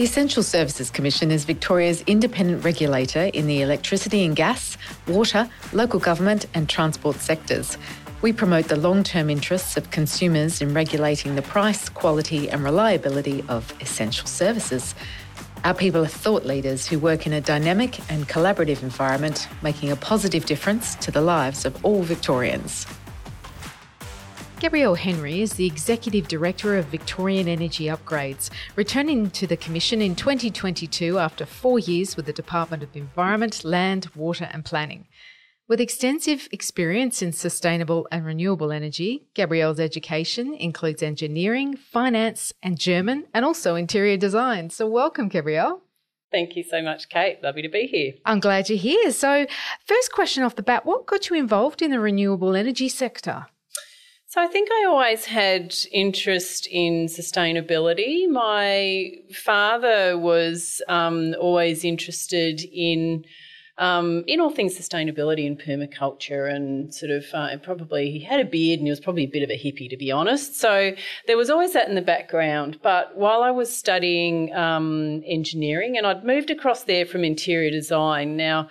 The Essential Services Commission is Victoria's independent regulator in the electricity and gas, water, local government, and transport sectors. We promote the long term interests of consumers in regulating the price, quality, and reliability of essential services. Our people are thought leaders who work in a dynamic and collaborative environment, making a positive difference to the lives of all Victorians. Gabrielle Henry is the Executive Director of Victorian Energy Upgrades, returning to the Commission in 2022 after four years with the Department of Environment, Land, Water and Planning. With extensive experience in sustainable and renewable energy, Gabrielle's education includes engineering, finance, and German, and also interior design. So, welcome, Gabrielle. Thank you so much, Kate. Lovely to be here. I'm glad you're here. So, first question off the bat what got you involved in the renewable energy sector? So, I think I always had interest in sustainability. My father was um, always interested in um, in all things sustainability and permaculture and sort of uh, probably he had a beard and he was probably a bit of a hippie to be honest. So there was always that in the background. But while I was studying um, engineering and I'd moved across there from interior design now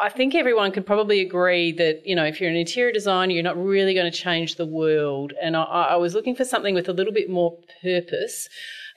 I think everyone could probably agree that you know if you're an interior designer you're not really going to change the world. And I, I was looking for something with a little bit more purpose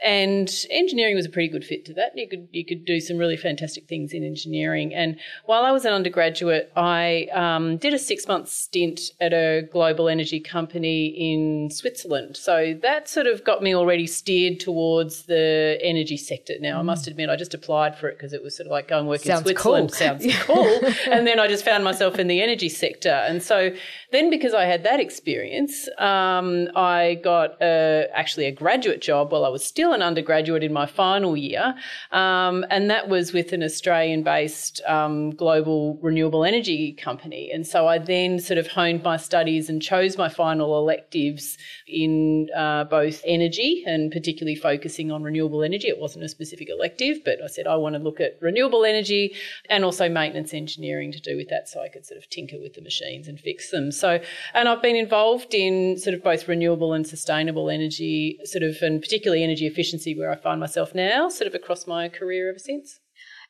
and engineering was a pretty good fit to that. You could you could do some really fantastic things in engineering. And while I was an undergraduate, I um, did a six month stint at a global energy company in Switzerland. So that sort of got me already steered towards the energy sector. Now, mm. I must admit, I just applied for it because it was sort of like go and work Sounds in Switzerland. Cool. Sounds cool. and then I just found myself in the energy sector. And so then, because I had that experience, um, I got a, actually a graduate job while I was still an undergraduate in my final year, um, and that was with an Australian based um, global renewable energy company. And so I then sort of honed my studies and chose my final electives in uh, both energy and particularly focusing on renewable energy. It wasn't a specific elective, but I said I want to look at renewable energy and also maintenance engineering to do with that so I could sort of tinker with the machines and fix them. So, and I've been involved in sort of both renewable and sustainable energy, sort of, and particularly energy efficiency where I find myself now, sort of across my career ever since.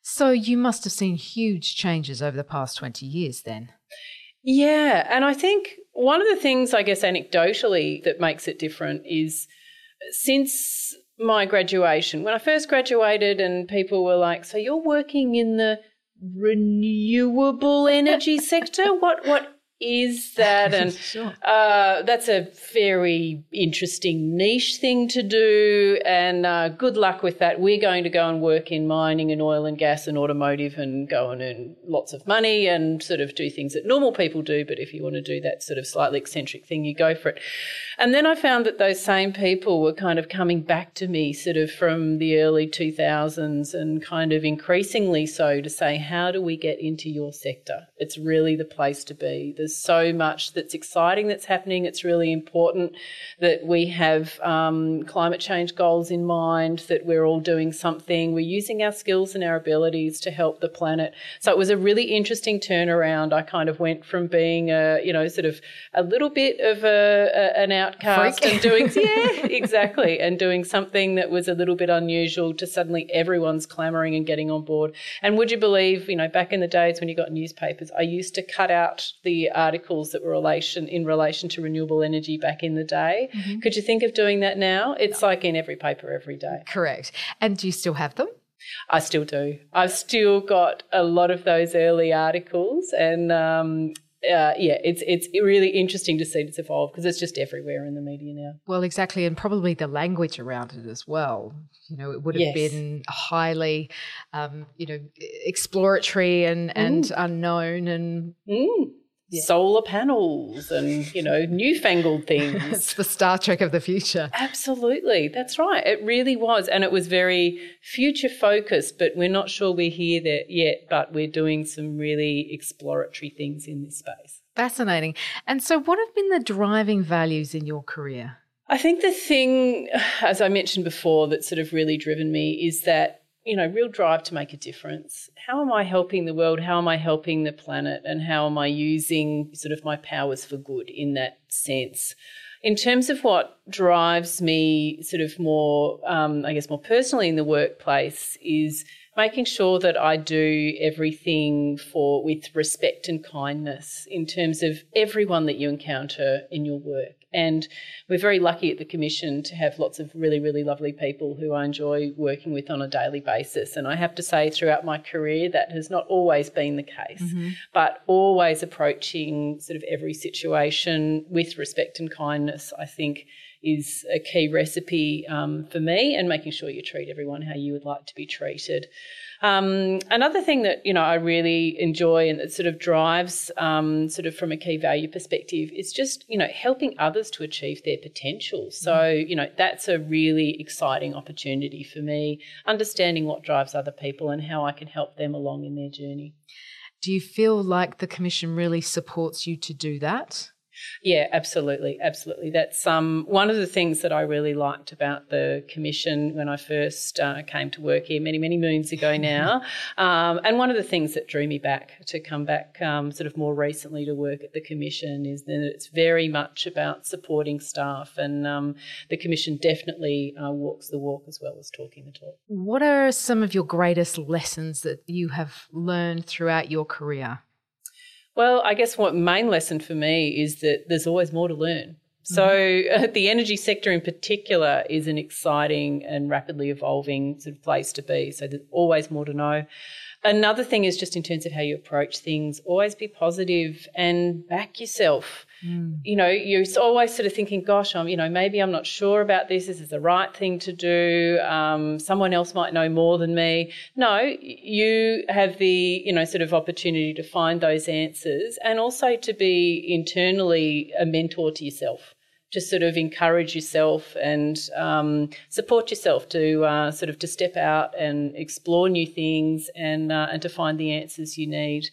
So you must have seen huge changes over the past 20 years then. Yeah. And I think one of the things, I guess, anecdotally that makes it different is since my graduation, when I first graduated, and people were like, So you're working in the renewable energy sector? What, what is that? And sure. uh, that's a very interesting niche thing to do. And uh, good luck with that. We're going to go and work in mining and oil and gas and automotive and go and earn lots of money and sort of do things that normal people do. But if you want to do that sort of slightly eccentric thing, you go for it. And then I found that those same people were kind of coming back to me sort of from the early 2000s and kind of increasingly so to say, how do we get into your sector? It's really the place to be. There's so much that's exciting that's happening. It's really important that we have um, climate change goals in mind, that we're all doing something. We're using our skills and our abilities to help the planet. So it was a really interesting turnaround. I kind of went from being a, you know, sort of a little bit of a, a an outcast Freak. and doing yeah exactly and doing something that was a little bit unusual to suddenly everyone's clamoring and getting on board and would you believe you know back in the days when you got newspapers i used to cut out the articles that were relation in relation to renewable energy back in the day mm-hmm. could you think of doing that now it's no. like in every paper every day correct and do you still have them I still do. I've still got a lot of those early articles, and um, uh, yeah, it's it's really interesting to see it's evolved because it's just everywhere in the media now. Well, exactly, and probably the language around it as well. You know, it would have yes. been highly, um, you know, exploratory and and mm. unknown and. Mm yeah. solar panels and you know newfangled things. It's the star trek of the future. Absolutely. That's right. It really was. And it was very future focused but we're not sure we're here there yet but we're doing some really exploratory things in this space. Fascinating. And so what have been the driving values in your career? I think the thing as i mentioned before that sort of really driven me is that you know, real drive to make a difference. How am I helping the world? How am I helping the planet? And how am I using sort of my powers for good in that sense? In terms of what drives me sort of more, um, I guess, more personally in the workplace is making sure that I do everything for with respect and kindness in terms of everyone that you encounter in your work. And we're very lucky at the Commission to have lots of really, really lovely people who I enjoy working with on a daily basis. And I have to say, throughout my career, that has not always been the case, mm-hmm. but always approaching sort of every situation with respect and kindness, I think is a key recipe um, for me and making sure you treat everyone how you would like to be treated. Um, another thing that you know I really enjoy and that sort of drives um, sort of from a key value perspective is just you know helping others to achieve their potential. So mm. you know that's a really exciting opportunity for me, understanding what drives other people and how I can help them along in their journey. Do you feel like the commission really supports you to do that? Yeah, absolutely, absolutely. That's um, one of the things that I really liked about the commission when I first uh, came to work here many, many moons ago now, um, and one of the things that drew me back to come back um, sort of more recently to work at the commission is that it's very much about supporting staff, and um, the commission definitely uh, walks the walk as well as talking the talk. What are some of your greatest lessons that you have learned throughout your career? Well, I guess what main lesson for me is that there's always more to learn. So mm-hmm. uh, the energy sector in particular is an exciting and rapidly evolving sort of place to be. So there's always more to know. Another thing is just in terms of how you approach things, always be positive and back yourself. Mm. You know, you're always sort of thinking, gosh, I'm, you know, maybe I'm not sure about this. This is the right thing to do. Um, someone else might know more than me. No, you have the, you know, sort of opportunity to find those answers and also to be internally a mentor to yourself to sort of encourage yourself and um, support yourself to uh, sort of to step out and explore new things and uh, and to find the answers you need.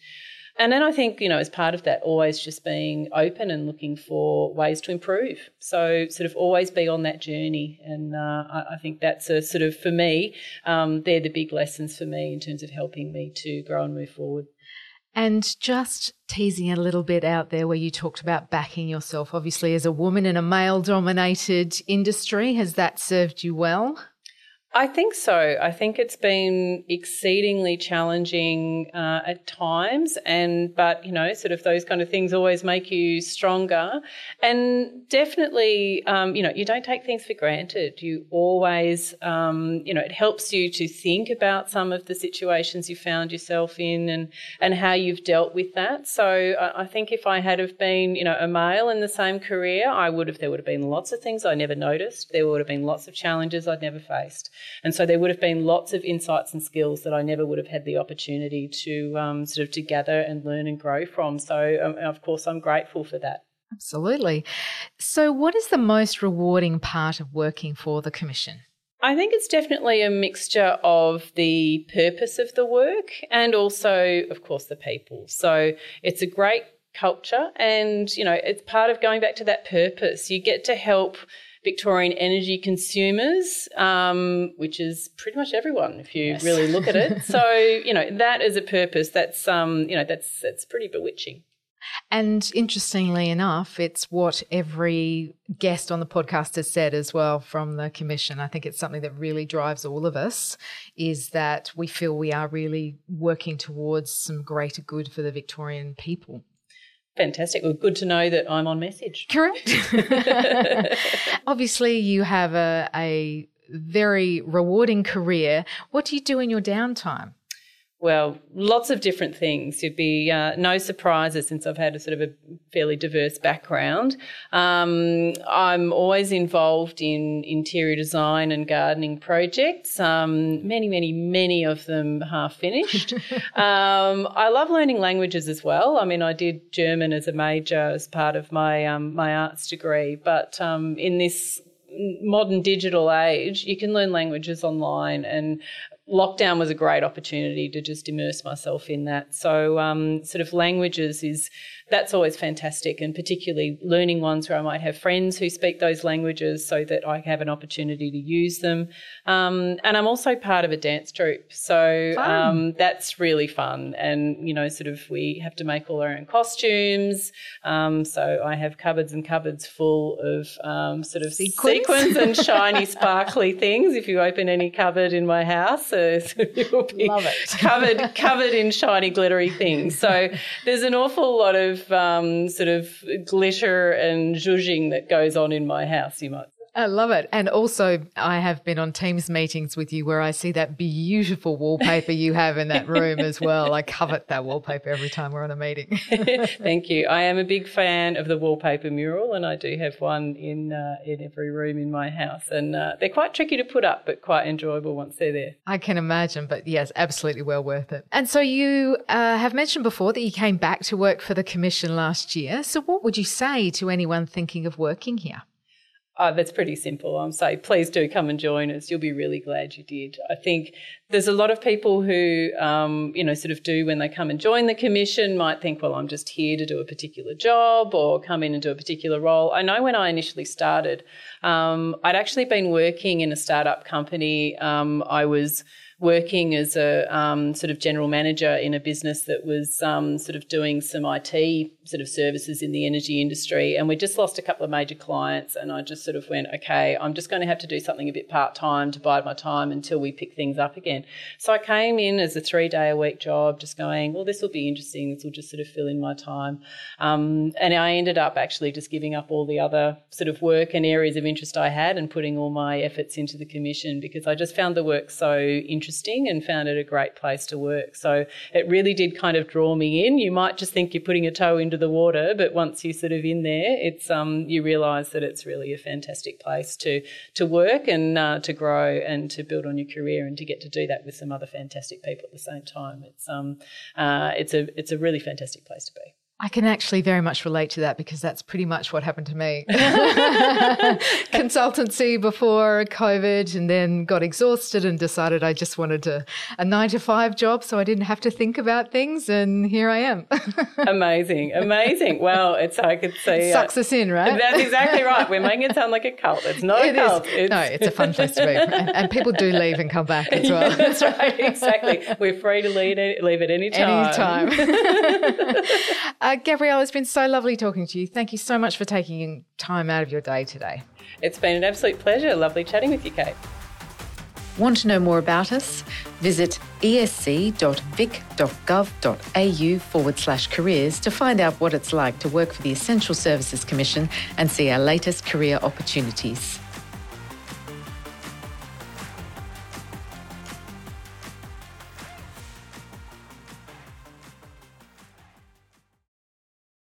And then I think, you know, as part of that, always just being open and looking for ways to improve. So, sort of always be on that journey. And uh, I, I, think that's a sort of, for me, um, they're the big lessons for me in terms of helping me to grow and move forward. And just teasing a little bit out there where you talked about backing yourself, obviously, as a woman in a male dominated industry, has that served you well? I think so. I think it's been exceedingly challenging uh, at times, and but you know, sort of those kind of things always make you stronger. And definitely, um, you know, you don't take things for granted. You always, um, you know, it helps you to think about some of the situations you found yourself in and and how you've dealt with that. So I think if I had have been, you know, a male in the same career, I would have. There would have been lots of things I never noticed. There would have been lots of challenges I'd never faced. And so there would have been lots of insights and skills that I never would have had the opportunity to um, sort of to gather and learn and grow from. So um, of course, I'm grateful for that. Absolutely. So, what is the most rewarding part of working for the Commission? I think it's definitely a mixture of the purpose of the work and also, of course, the people. So, it's a great culture, and you know, it's part of going back to that purpose. You get to help Victorian energy consumers, um, which is pretty much everyone if you yes. really look at it. so you know that is a purpose, that's um, you know that's that's pretty bewitching. And interestingly enough, it's what every guest on the podcast has said as well from the commission. I think it's something that really drives all of us is that we feel we are really working towards some greater good for the Victorian people. Fantastic. Well, good to know that I'm on message. Correct. Obviously, you have a, a very rewarding career. What do you do in your downtime? Well, lots of different things. You'd be uh, no surprises since I've had a sort of a fairly diverse background. Um, I'm always involved in interior design and gardening projects. Um, many, many, many of them half finished. um, I love learning languages as well. I mean, I did German as a major as part of my um, my arts degree, but um, in this modern digital age, you can learn languages online, and lockdown was a great opportunity to just immerse myself in that. So, um, sort of languages is that's always fantastic. And particularly learning ones where I might have friends who speak those languages so that I have an opportunity to use them. Um, and I'm also part of a dance troupe. So um, that's really fun. And, you know, sort of we have to make all our own costumes. Um, so I have cupboards and cupboards full of um, sort of sequins, sequins and shiny, sparkly things. If you open any cupboard in my house, uh, it will be covered, covered in shiny, glittery things. So there's an awful lot of um, sort of glitter and zhuzhing that goes on in my house, you might I love it. And also, I have been on Teams meetings with you where I see that beautiful wallpaper you have in that room as well. I covet that wallpaper every time we're on a meeting. Thank you. I am a big fan of the wallpaper mural, and I do have one in uh, in every room in my house. And uh, they're quite tricky to put up, but quite enjoyable once they're there. I can imagine, but yes, absolutely well worth it. And so, you uh, have mentioned before that you came back to work for the Commission last year. So, what would you say to anyone thinking of working here? Uh, that's pretty simple. I'm saying, please do come and join us. You'll be really glad you did. I think there's a lot of people who, um, you know, sort of do when they come and join the commission might think, well, I'm just here to do a particular job or come in and do a particular role. I know when I initially started, um, I'd actually been working in a startup company. Um, I was working as a um, sort of general manager in a business that was um, sort of doing some IT sort of services in the energy industry. And we just lost a couple of major clients. And I just sort of went, okay, I'm just going to have to do something a bit part time to bide my time until we pick things up again. So I came in as a three day a week job, just going, well, this will be interesting. This will just sort of fill in my time. Um, and I ended up actually just giving up all the other sort of work and areas of interest I had and putting all my efforts into the commission because I just found the work so interesting and found it a great place to work. So it really did kind of draw me in. You might just think you're putting a toe into the water, but once you're sort of in there, it's um, you realise that it's really a fantastic place to to work and uh, to grow and to build on your career and to get to do that with some other fantastic people at the same time. It's um, uh, it's a it's a really fantastic place to be. I can actually very much relate to that because that's pretty much what happened to me. Consultancy before COVID and then got exhausted and decided I just wanted a, a nine to five job so I didn't have to think about things. And here I am. amazing. Amazing. Well, it's, I could say. It sucks uh, us in, right? That's exactly right. We're making it sound like a cult. It's not it a cult. It's... No, it's a fun place to be. And people do leave and come back as well. Yeah, that's right. Exactly. We're free to leave, it, leave at any time. Any time. Uh, Gabrielle, it's been so lovely talking to you. Thank you so much for taking time out of your day today. It's been an absolute pleasure. Lovely chatting with you, Kate. Want to know more about us? Visit esc.vic.gov.au forward slash careers to find out what it's like to work for the Essential Services Commission and see our latest career opportunities.